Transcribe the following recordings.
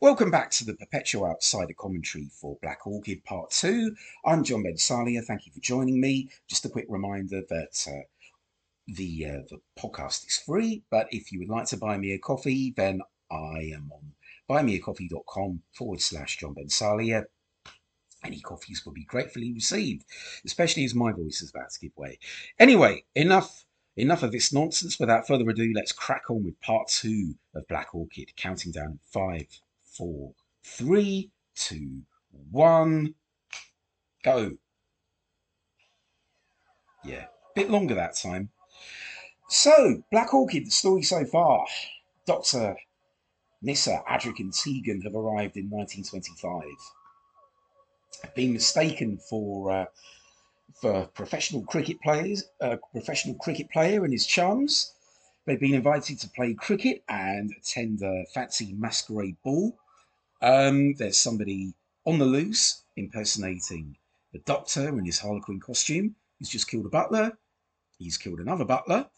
Welcome back to the Perpetual Outsider commentary for Black Orchid Part 2. I'm John Bensalia. Thank you for joining me. Just a quick reminder that uh, the, uh, the podcast is free, but if you would like to buy me a coffee, then I am on buymeacoffee.com forward slash John Bensalia. Any coffees will be gratefully received, especially as my voice is about to give way. Anyway, enough enough of this nonsense. Without further ado, let's crack on with part two of Black Orchid, counting down five, four, three, two, one, go. Yeah, a bit longer that time. So, Black Orchid, the story so far. Dr. Nyssa, Adric, and Tegan have arrived in 1925. Been mistaken for uh, for professional cricket players, a professional cricket player and his chums. They've been invited to play cricket and attend a fancy masquerade ball. Um, there's somebody on the loose impersonating the doctor in his Harlequin costume. He's just killed a butler. He's killed another butler.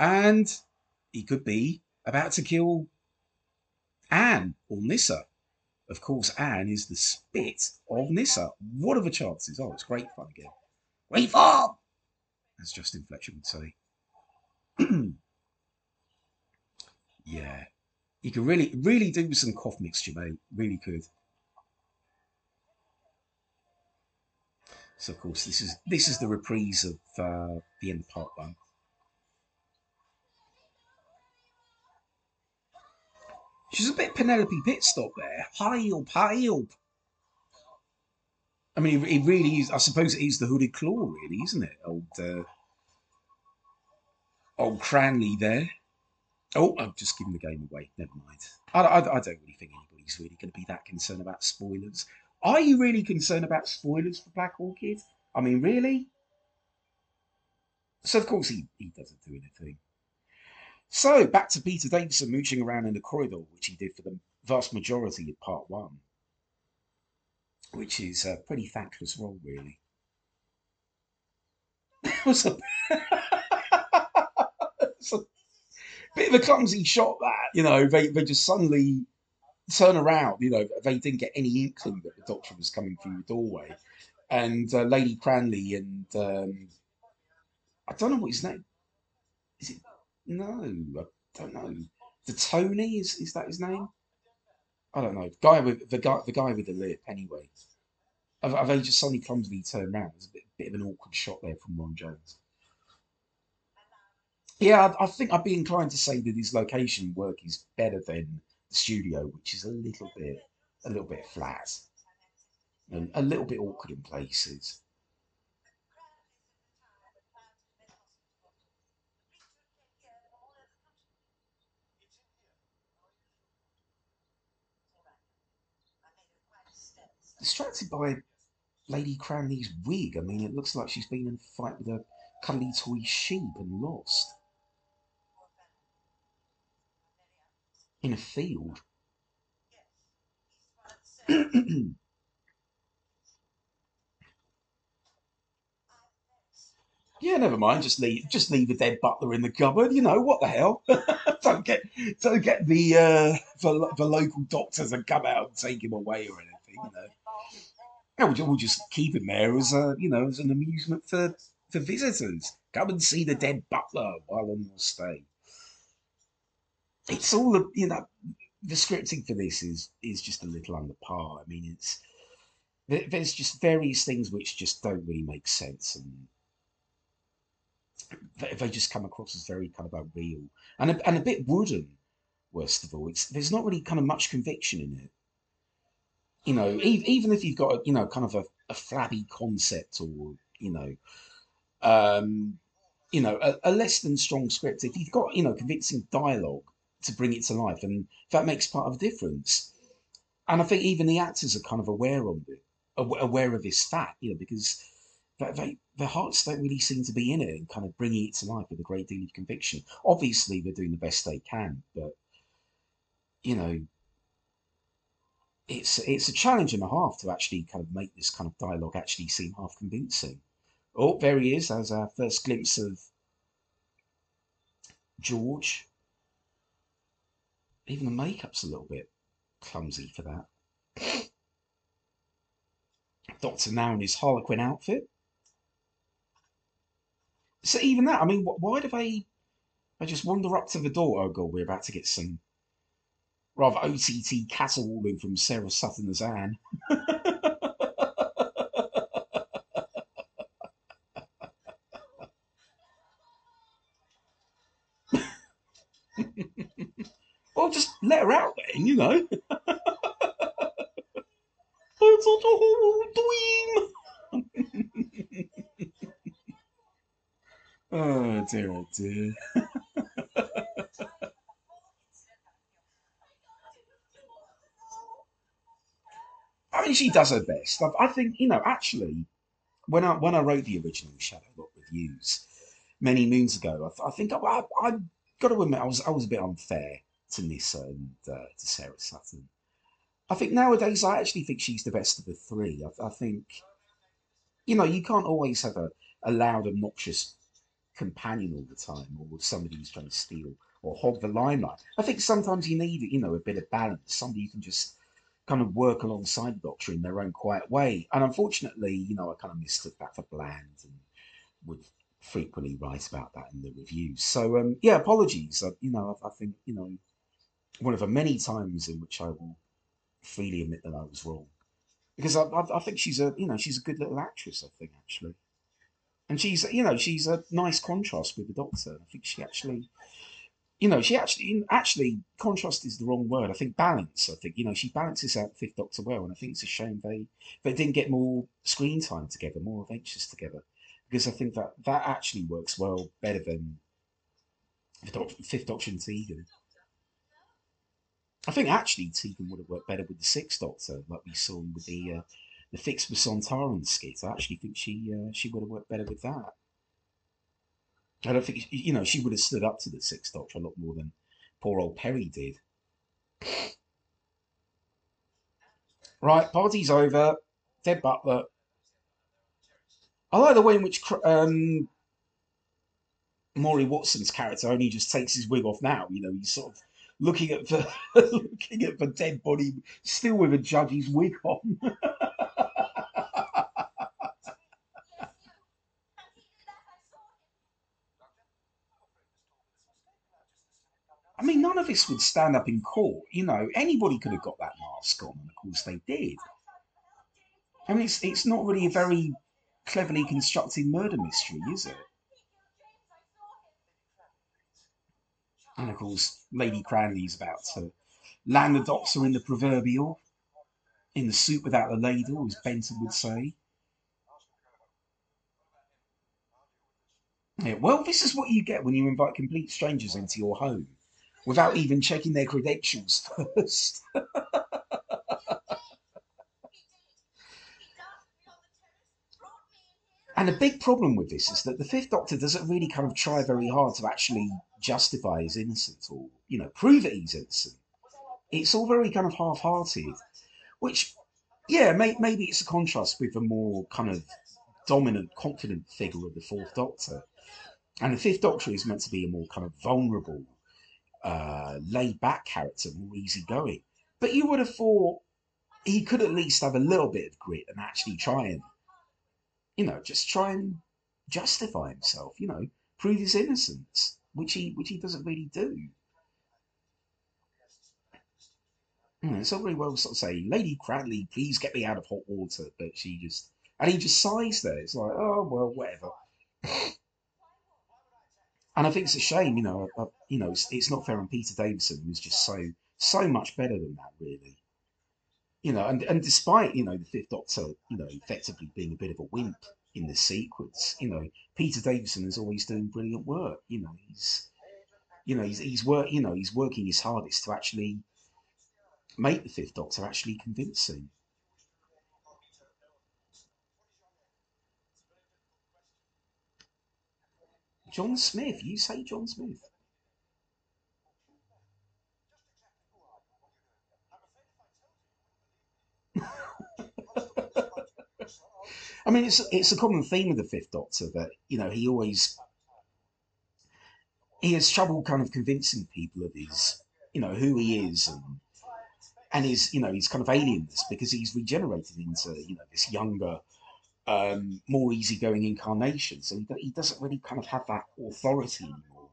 And he could be about to kill Ann or Nyssa. Of course, Ann is the spit of Nyssa. What are the chances? Oh, it's great fun again. Reform! As Justin Fletcher would say. yeah. You could really, really do some cough mixture, mate. Really could. So of course this is this is the reprise of uh, the end part one. She's a bit Penelope Pitstop there. Help, help. I mean, it really is. I suppose it is the hooded claw, really, isn't it? Old, uh, old Cranleigh there. Oh, I'm just giving the game away. Never mind. I, I, I don't really think anybody's really going to be that concerned about spoilers. Are you really concerned about spoilers for Black Orchid? I mean, really? So, of course, he, he doesn't do anything. So, back to Peter Davison mooching around in the corridor, which he did for the vast majority of part one which is a pretty thankless role, really. was a bit of a clumsy shot that, you know, they, they just suddenly turn around, you know, they didn't get any inkling that the doctor was coming through the doorway. And uh, Lady Cranleigh and um, I don't know what his name is. It no, I don't know. The Tony is is that his name? I don't know. Guy with the guy, the guy with the lip. Anyway, have, have they just suddenly clumsily turned around? There's a bit, bit of an awkward shot there from Ron Jones. Yeah, I, think I'd be inclined to say that his location work is better than the studio, which is a little bit, a little bit flat, and a little bit awkward in places. distracted by Lady Cranleigh's wig. I mean, it looks like she's been in a fight with a cuddly toy sheep and lost. In a field. yeah, never mind. Just leave, just leave the dead butler in the cupboard. You know what the hell? don't get, don't get the uh, the, the local doctors and come out and take him away or anything. You know. Yeah, we'll, we'll just keep him there as a, you know, as an amusement for, for visitors. Come and see the dead butler while on your stay. It's all, the you know, the scripting for this is is just a little under par. I mean, it's there's just various things which just don't really make sense, and they just come across as very kind of unreal and a, and a bit wooden. Worst of all, it's there's not really kind of much conviction in it you know, even if you've got a, you know kind of a, a flabby concept or you know, um, you know, a, a, less than strong script, if you've got you know convincing dialogue to bring it to life, and that makes part of the difference. And I think even the actors are kind of aware of it, aware of this fact, you know, because they, their hearts don't really seem to be in it and kind of bringing it to life with a great deal of conviction. Obviously, they're doing the best they can, but you know, it's it's a challenge and a half to actually kind of make this kind of dialogue actually seem half convincing. Oh, there he is. As our first glimpse of George. Even the makeup's a little bit clumsy for that. Doctor now in his Harlequin outfit. So even that, I mean, why do they? They just wander up to the door. Oh god, we're about to get some rather OTT caterwauling from Sarah Sutton as Ann. well, just let her out then, you know. such a whole dream. oh dear, oh dear. I mean, she does her best. I, think you know. Actually, when I when I wrote the original Shadowlock reviews many moons ago, I, I think I, I, I got to admit I was I was a bit unfair to Nyssa and uh, to Sarah Sutton. I think nowadays I actually think she's the best of the three. I, I think, you know, you can't always have a, a loud, obnoxious companion all the time, or somebody who's trying to steal or hog the limelight. I think sometimes you need, you know, a bit of balance. Somebody you can just kind of work alongside the Doctor in their own quiet way. And unfortunately, you know, I kind of mistook that for bland and would frequently write about that in the reviews. So, um, yeah, apologies. I, you know, I, I think, you know, one of the many times in which I will freely admit that I was wrong, because I, I, I, think she's a you know she's a good little actress. I think actually, and she's you know she's a nice contrast with the Doctor. I think she actually, you know, she actually actually contrast is the wrong word. I think balance. I think you know she balances out Fifth Doctor well, and I think it's a shame they they didn't get more screen time together, more adventures together, because I think that that actually works well better than the Doctor, Fifth Doctor and Tegan. I think actually Tegan would have worked better with the Sixth Doctor, like we saw with the uh, the Fix with Sontaran skit. I actually think she uh, she would have worked better with that. I don't think you know she would have stood up to the Sixth Doctor a lot more than poor old Peri did. Right, party's over. Dead Butler. I like the way in which um, Moray Watson's character only just takes his wig off now. You know, he's sort of looking at the looking at the dead body, still with a judge's wig on. I mean, none of this would stand up in court. You know, anybody could have got that mask on, and of course they did. I mean, it's it's not really a very cleverly constructed murder mystery, is it? And of course, Lady Cranleigh's about to land the doctor in the proverbial, in the soup without the ladle, as Benton would say. Yeah, well, this is what you get when you invite complete strangers into your home without even checking their credentials first. And a big problem with this is that the Fifth Doctor doesn't really kind of try very hard to actually justify his innocence or, you know, prove that he's innocent. It's all very kind of half hearted, which, yeah, may, maybe it's a contrast with the more kind of dominant, confident figure of the Fourth Doctor. And the Fifth Doctor is meant to be a more kind of vulnerable, uh, laid back character, more easygoing. But you would have thought he could at least have a little bit of grit and actually try and you know, just try and justify himself, you know, prove his innocence, which he which he doesn't really do. You know, it's all very well sort of saying, Lady Cranleigh, please get me out of hot water, but she just and he just sighs there. It's like, oh well, whatever. and I think it's a shame, you know, uh, you know, it's, it's not fair on Peter Davison, who's just so so much better than that, really you know, and, and despite, you know, the Fifth Doctor, you know, effectively being a bit of a wimp in the sequence, you know, Peter Davison is always doing brilliant work. You know, he's, you know, he's, he's work, you know, he's working his hardest to actually make the Fifth Doctor actually convincing. John Smith, you say John Smith. I mean, it's it's a common theme of the Fifth Doctor that you know he always he has trouble kind of convincing people of his you know who he is and and he's you know he's kind of aliens because he's regenerated into you know this younger um, more easygoing incarnation. So he, he doesn't really kind of have that authority anymore.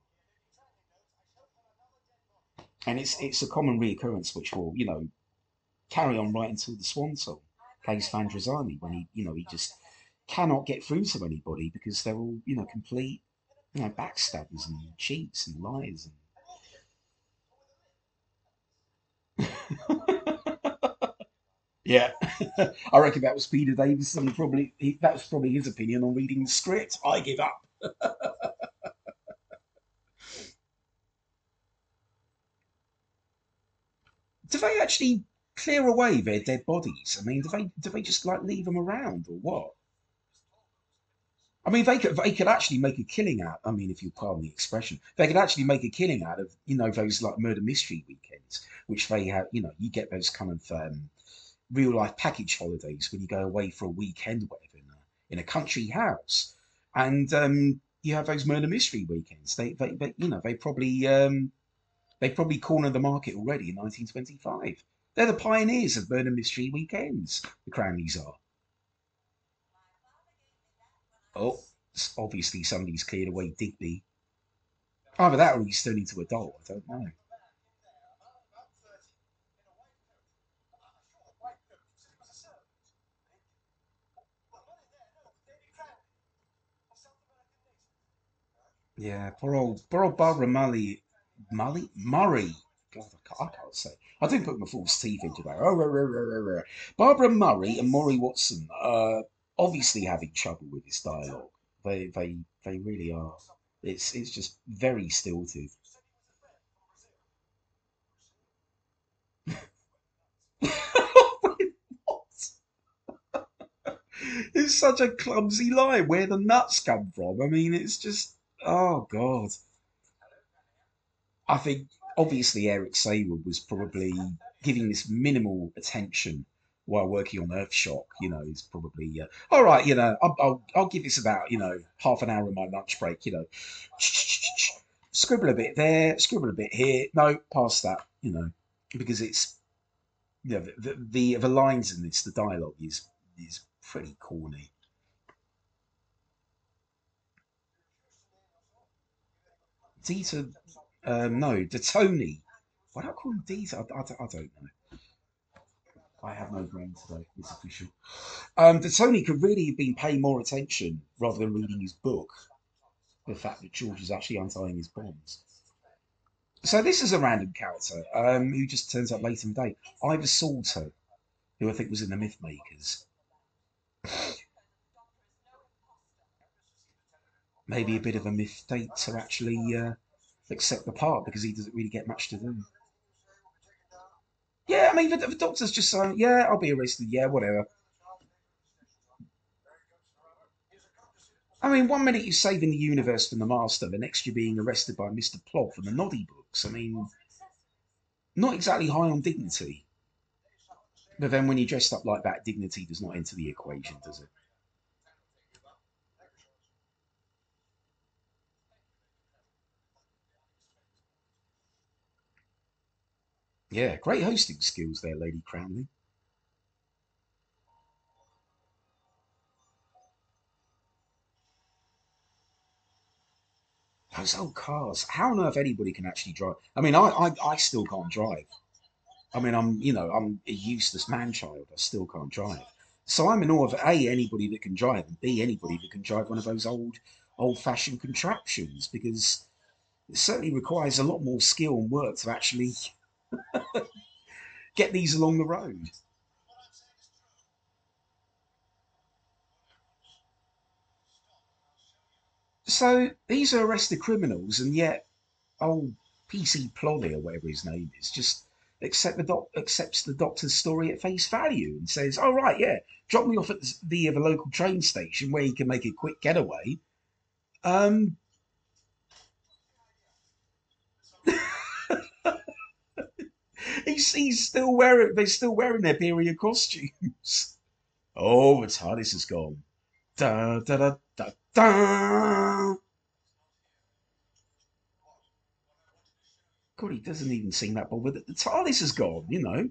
And it's it's a common reoccurrence which will you know carry on right until the swan song Caves of Androzani when he you know he just cannot get through to anybody because they're all you know complete you know backstabbers and cheats and liars and Yeah, I reckon that was Peter Davison. Probably he, that was probably his opinion on reading the script. I give up. do they actually clear away their dead bodies? I mean, do they do they just like leave them around or what? I mean, they could they could actually make a killing out. I mean, if you pardon the expression, they could actually make a killing out of you know those like murder mystery weekends, which they have. You know, you get those kind of um, real life package holidays when you go away for a weekend or whatever in a, in a country house, and um, you have those murder mystery weekends. They, they, they you know, they probably um, they probably cornered the market already in 1925. They're the pioneers of murder mystery weekends. The Cranleighs are. Oh, obviously somebody's cleared away Digby. Either that or he's turned into a doll. I don't know. Yeah, poor old, poor old Barbara Mully, Mully, Murray. God, I can't, I can't say. I didn't put my false teeth into that. Oh, rah, rah, rah, Barbara Murray and Moray Watson are obviously having trouble with this dialogue. They, they, they really are. It's, it's just very stilted. it's such a clumsy line. Where the nuts come from? I mean, it's just Oh God. I think obviously Eric Saward was probably giving this minimal attention while working on Earthshock. You know, he's probably uh, all right. You know, I'll, I'll, I'll give this about you know half an hour of my lunch break. You know, scribble a bit there, scribble a bit here. No, past that. You know, because it's you know the the, the lines in this, the dialogue is is pretty corny. Dieter, um, no, the Tony. Why do I call him Dieter? I, I, I, don't know. I have no brain today. It's official. Um, Tony could really have been paying more attention rather than reading his book. The fact that George is actually untying his bonds. So this is a random character um, who just turns up late in the day. Ivor Salter, who I think was in the Myth Makers. maybe a bit of a myth mistake to actually uh, accept the part because he doesn't really get much to do. Yeah, I mean, the, the doctor's just saying, yeah, I'll be arrested, yeah, whatever. I mean, one minute you're saving the universe from the Master, the next you're being arrested by Mr. Plod from the Noddy books. I mean, not exactly high on dignity. But then when you're dressed up like that, dignity does not enter the equation, does it? Yeah, great hosting skills there, Lady Cranleigh. Those old cars. How on earth anybody can actually drive? I mean, I, I, I still can't drive. I mean, I'm, you know, I'm a useless man-child. I still can't drive. So I'm in awe of A, anybody that can drive, and B, anybody that can drive one of those old, old-fashioned contraptions, because it certainly requires a lot more skill and work to actually get these along the road. So these are arrested criminals, and yet old PC Ploddy or whatever his name is just accept the doc- accepts the doctor's story at face value and says, "All oh, right, yeah, drop me off at the, the, the local train station where he can make a quick getaway." Um, he's, he's still wearing, they're still wearing their period costumes. Oh, the TARDIS is gone. Da, da, da, da, da. God, he doesn't even seem that bothered the TARDIS is gone, you know.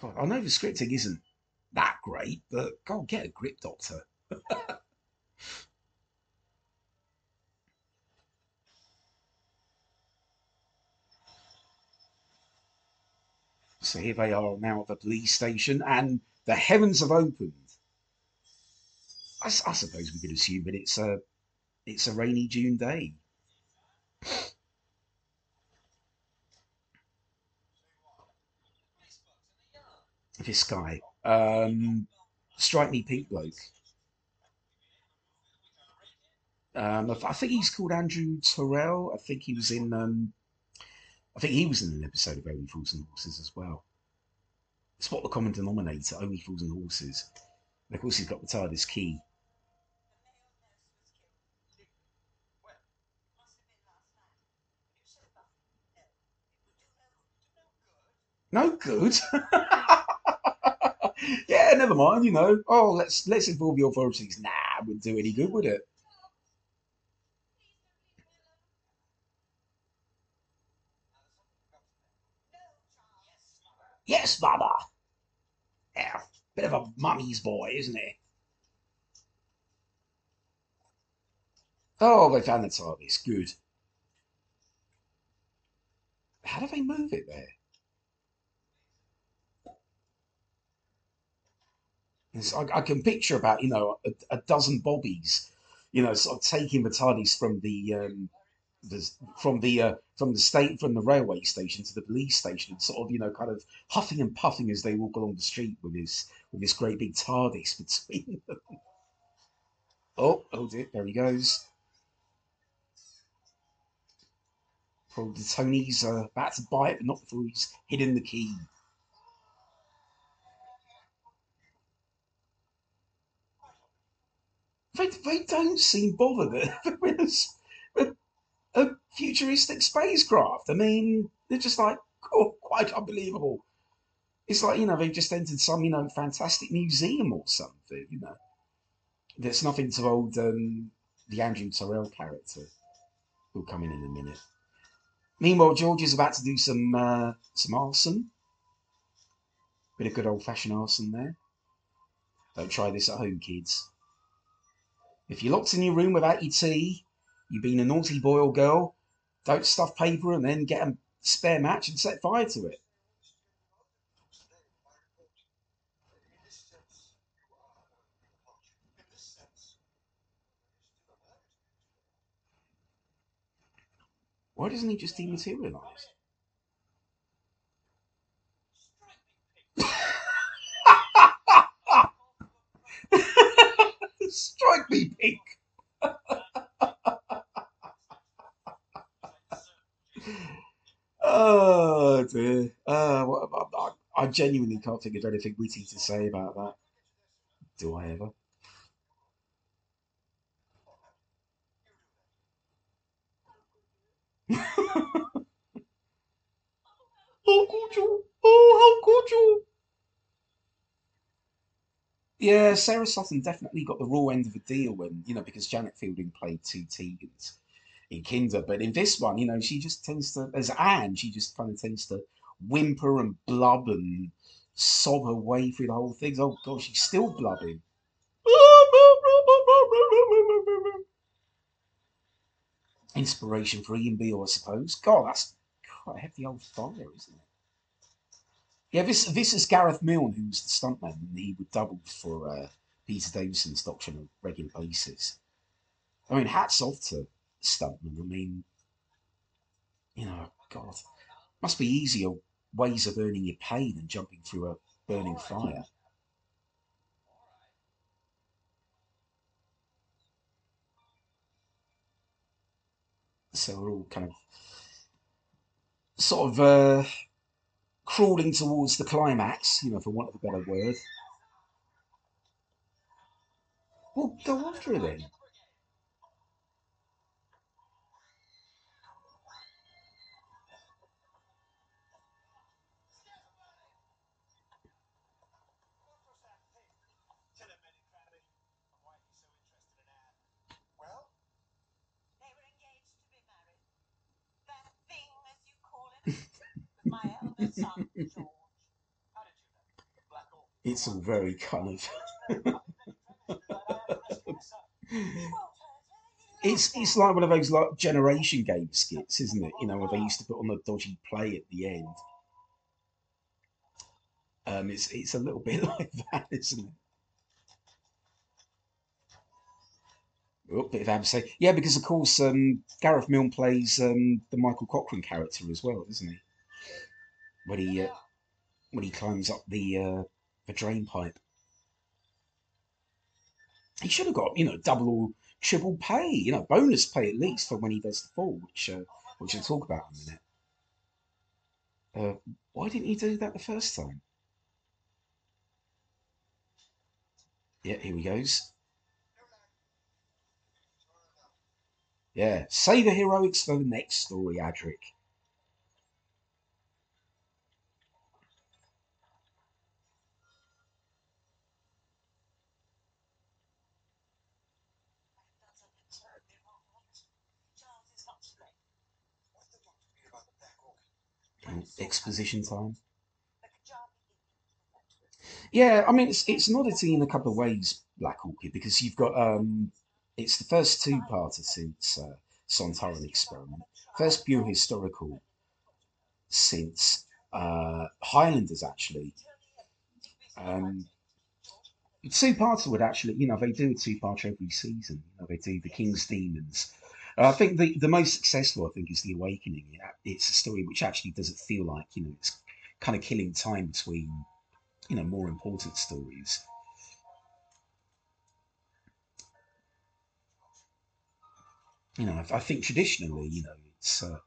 God, I know the scripting isn't that great, but God, get a grip, Doctor. so here they are now at the police station, and the heavens have opened. I, I suppose we could assume that it's a it's a rainy June day. This guy, um, strike me pink bloke. Um, I think he's called Andrew Tourell. I think he was in. Um, I think he was in an episode of Only Fools and Horses as well. Spot the common denominator: Only Fools and Horses. And of course, he's got the TARDIS key. No good. yeah, never mind. You know. Oh, let's let's involve the authorities. Nah, wouldn't do any good, would it? Yes, Baba. Yeah, bit of a mummy's boy, isn't he? Oh, they found the TARDIS. Good. How do they move it there? I, I, can picture about you know a, a, dozen bobbies, you know, sort of taking the TARDIS from the, um, the from the uh, from the state from the railway station to the police station, and sort of you know kind of huffing and puffing as they walk along the street with this with this great big TARDIS between them. Oh, oh dear, there he goes. Probably Tony's uh, about to buy it, but not before he's hidden the key. they, they don't seem bothered a, futuristic spacecraft. I mean, they're just like, oh, quite unbelievable. It's like, you know, they've just entered some, you know, fantastic museum or something, you know. There's nothing to hold um, the Andrew Tourell character who'll come in in a minute. Meanwhile, George is about to do some uh, some arson. Bit of good old fashioned arson there. Don't try this at home, kids. If you're locked in your room without your tea, you've been a naughty boy or girl, don't stuff paper and then get a spare match and set fire to it. Why doesn't he just dematerialize? Strike me pink. Oh dear. Uh, what, I, I genuinely can't think of anything witty to say about that. Do I ever? how could you? Oh, how could you? Yeah, Sarah Sutton definitely got the raw end of the deal when, you know, because Janet Fielding played two Tegans in Kinda. But in this one, you know, she just tends to, as Ann, she just kind of tends to whimper and blub and sob her way through the whole thing. Oh, God, she's still blubbing. Inspiration for Ian I suppose. God, that's quite a hefty old fire, isn't it? Yeah, this this is Gareth Milne, who was the stuntman, and he would double for uh, Peter Davison's Doctor on a regular basis. I mean, hats off to stuntmen. I mean, you know, God, must be easier ways of earning your pay than jumping through a burning fire. So we're all kind of sort of uh, crawling towards the climax, you know, for want of a better word. Well, go after it then. it's all very kind of. it's it's like one of those like generation game skits, isn't it? You know, where they used to put on the dodgy play at the end. Um, it's it's a little bit like that, isn't it? Oh, bit of ampersand. Yeah, because of course um, Gareth Milne plays um, the Michael Cochrane character as well, isn't he? When he uh, when he climbs up the uh, the drain pipe, he should have got you know double or triple pay, you know, bonus pay at least for when he does the fall, which uh, which we'll talk about in a minute. Uh, why didn't he do that the first time? Yeah, here he goes. Yeah, save the heroics for the next story, Adric. Exposition time. Yeah, I mean it's it's an oddity in a couple of ways, Black Orchid, because you've got um, it's the first two-parter since uh, Sontaran Experiment, first pure historical since uh, Highlanders actually. Um, two-parter would actually, you know, they do a two-parter every season. You know, they do the King's Demons, I think the, the most successful, I think, is The Awakening. It's a story which actually doesn't feel like, you know, it's kind of killing time between, you know, more important stories. You know, I, I think traditionally, you know, it's uh,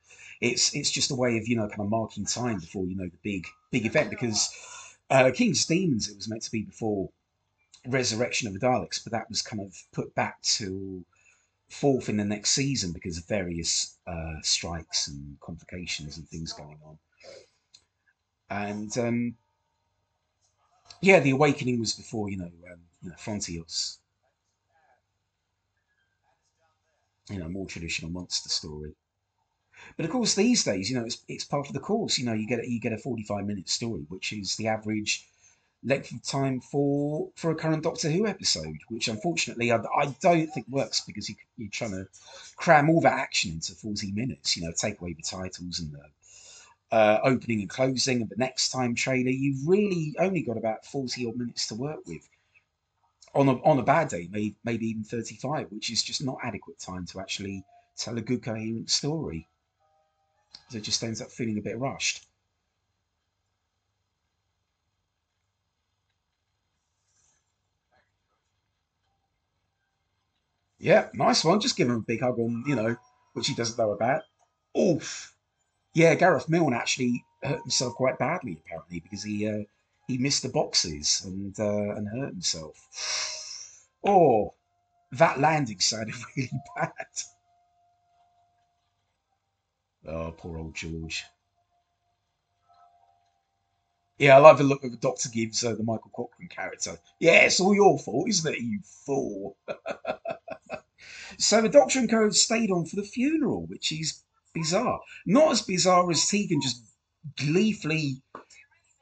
it's it's just a way of you know kind of marking time before you know the big big event because uh, King's Demons it was meant to be before Resurrection of the Daleks, but that was kind of put back to fourth in the next season because of various uh, strikes and complications and things going on. And um, yeah, the awakening was before you know, um, you know Frontios. You know, more traditional monster story. But of course, these days, you know, it's, it's part of the course. You know, you get you get a forty-five minute story, which is the average length of time for for a current Doctor Who episode, which unfortunately I, I don't think works because you, you're trying to cram all that action into 40 minutes. You know, take away the titles and the uh, opening and closing and the next time trailer. You've really only got about 40 odd minutes to work with. On a, on a bad day, maybe, maybe even 35, which is just not adequate time to actually tell a good coherent story. So it just ends up feeling a bit rushed. Yeah, nice one. Just give him a big hug on, you know, which he doesn't know about. Oof. Yeah, Gareth Milne actually hurt himself quite badly apparently because he uh, he missed the boxes and uh, and hurt himself. Oh, that landing sounded really bad. Oh, poor old George. Yeah, I like the look of the Doctor gives uh, the Michael Cochrane character. Yeah, it's all your fault, isn't it, you fool? So the Doctor and Co stayed on for the funeral, which is bizarre. Not as bizarre as Tegan just gleefully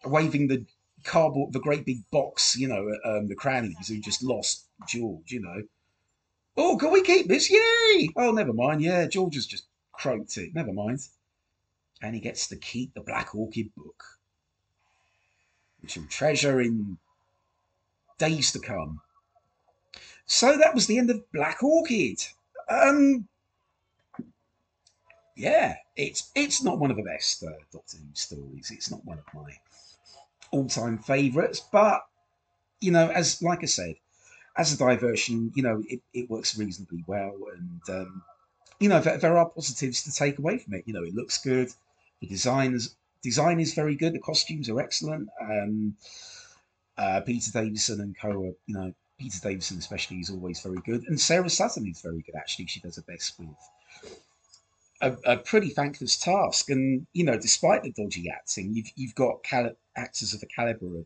waving the cardboard, the great big box, you know, um, the Cranleighs who just lost George, you know. Oh, can we keep this? Yay! Oh, never mind. Yeah, George has just croaked it. Never mind. And he gets to keep the Black Orchid book, which he'll treasure in days to come. So that was the end of Black Orchid. Um, yeah, it's it's not one of the best uh, Doctor Who stories. It's not one of my all-time favourites, but you know, as like I said, as a diversion, you know, it, it works reasonably well, and um, you know, there, there, are positives to take away from it. You know, it looks good, the design is design is very good, the costumes are excellent. Um, uh, Peter Davison and co, are, you know, Peter Davison, especially, is always very good. And Sarah Sutton is very good, actually. She does her best with a, a pretty thankless task. And, you know, despite the dodgy acting, you've, you've got cal- actors of the caliber of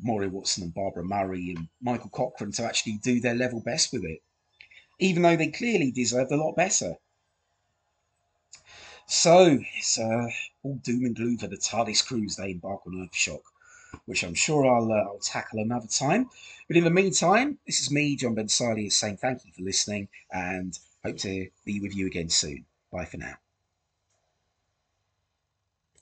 Moray Watson and Barbara Murray and Michael Cochrane to actually do their level best with it, even though they clearly deserved a lot better. So it's uh, all doom and gloom for the TARDIS crews. They embark on Earthshock which I'm sure I'll, uh, I'll tackle another time. But in the meantime, this is me, John Ben Sali, saying thank you for listening and hope to be with you again soon. Bye for now.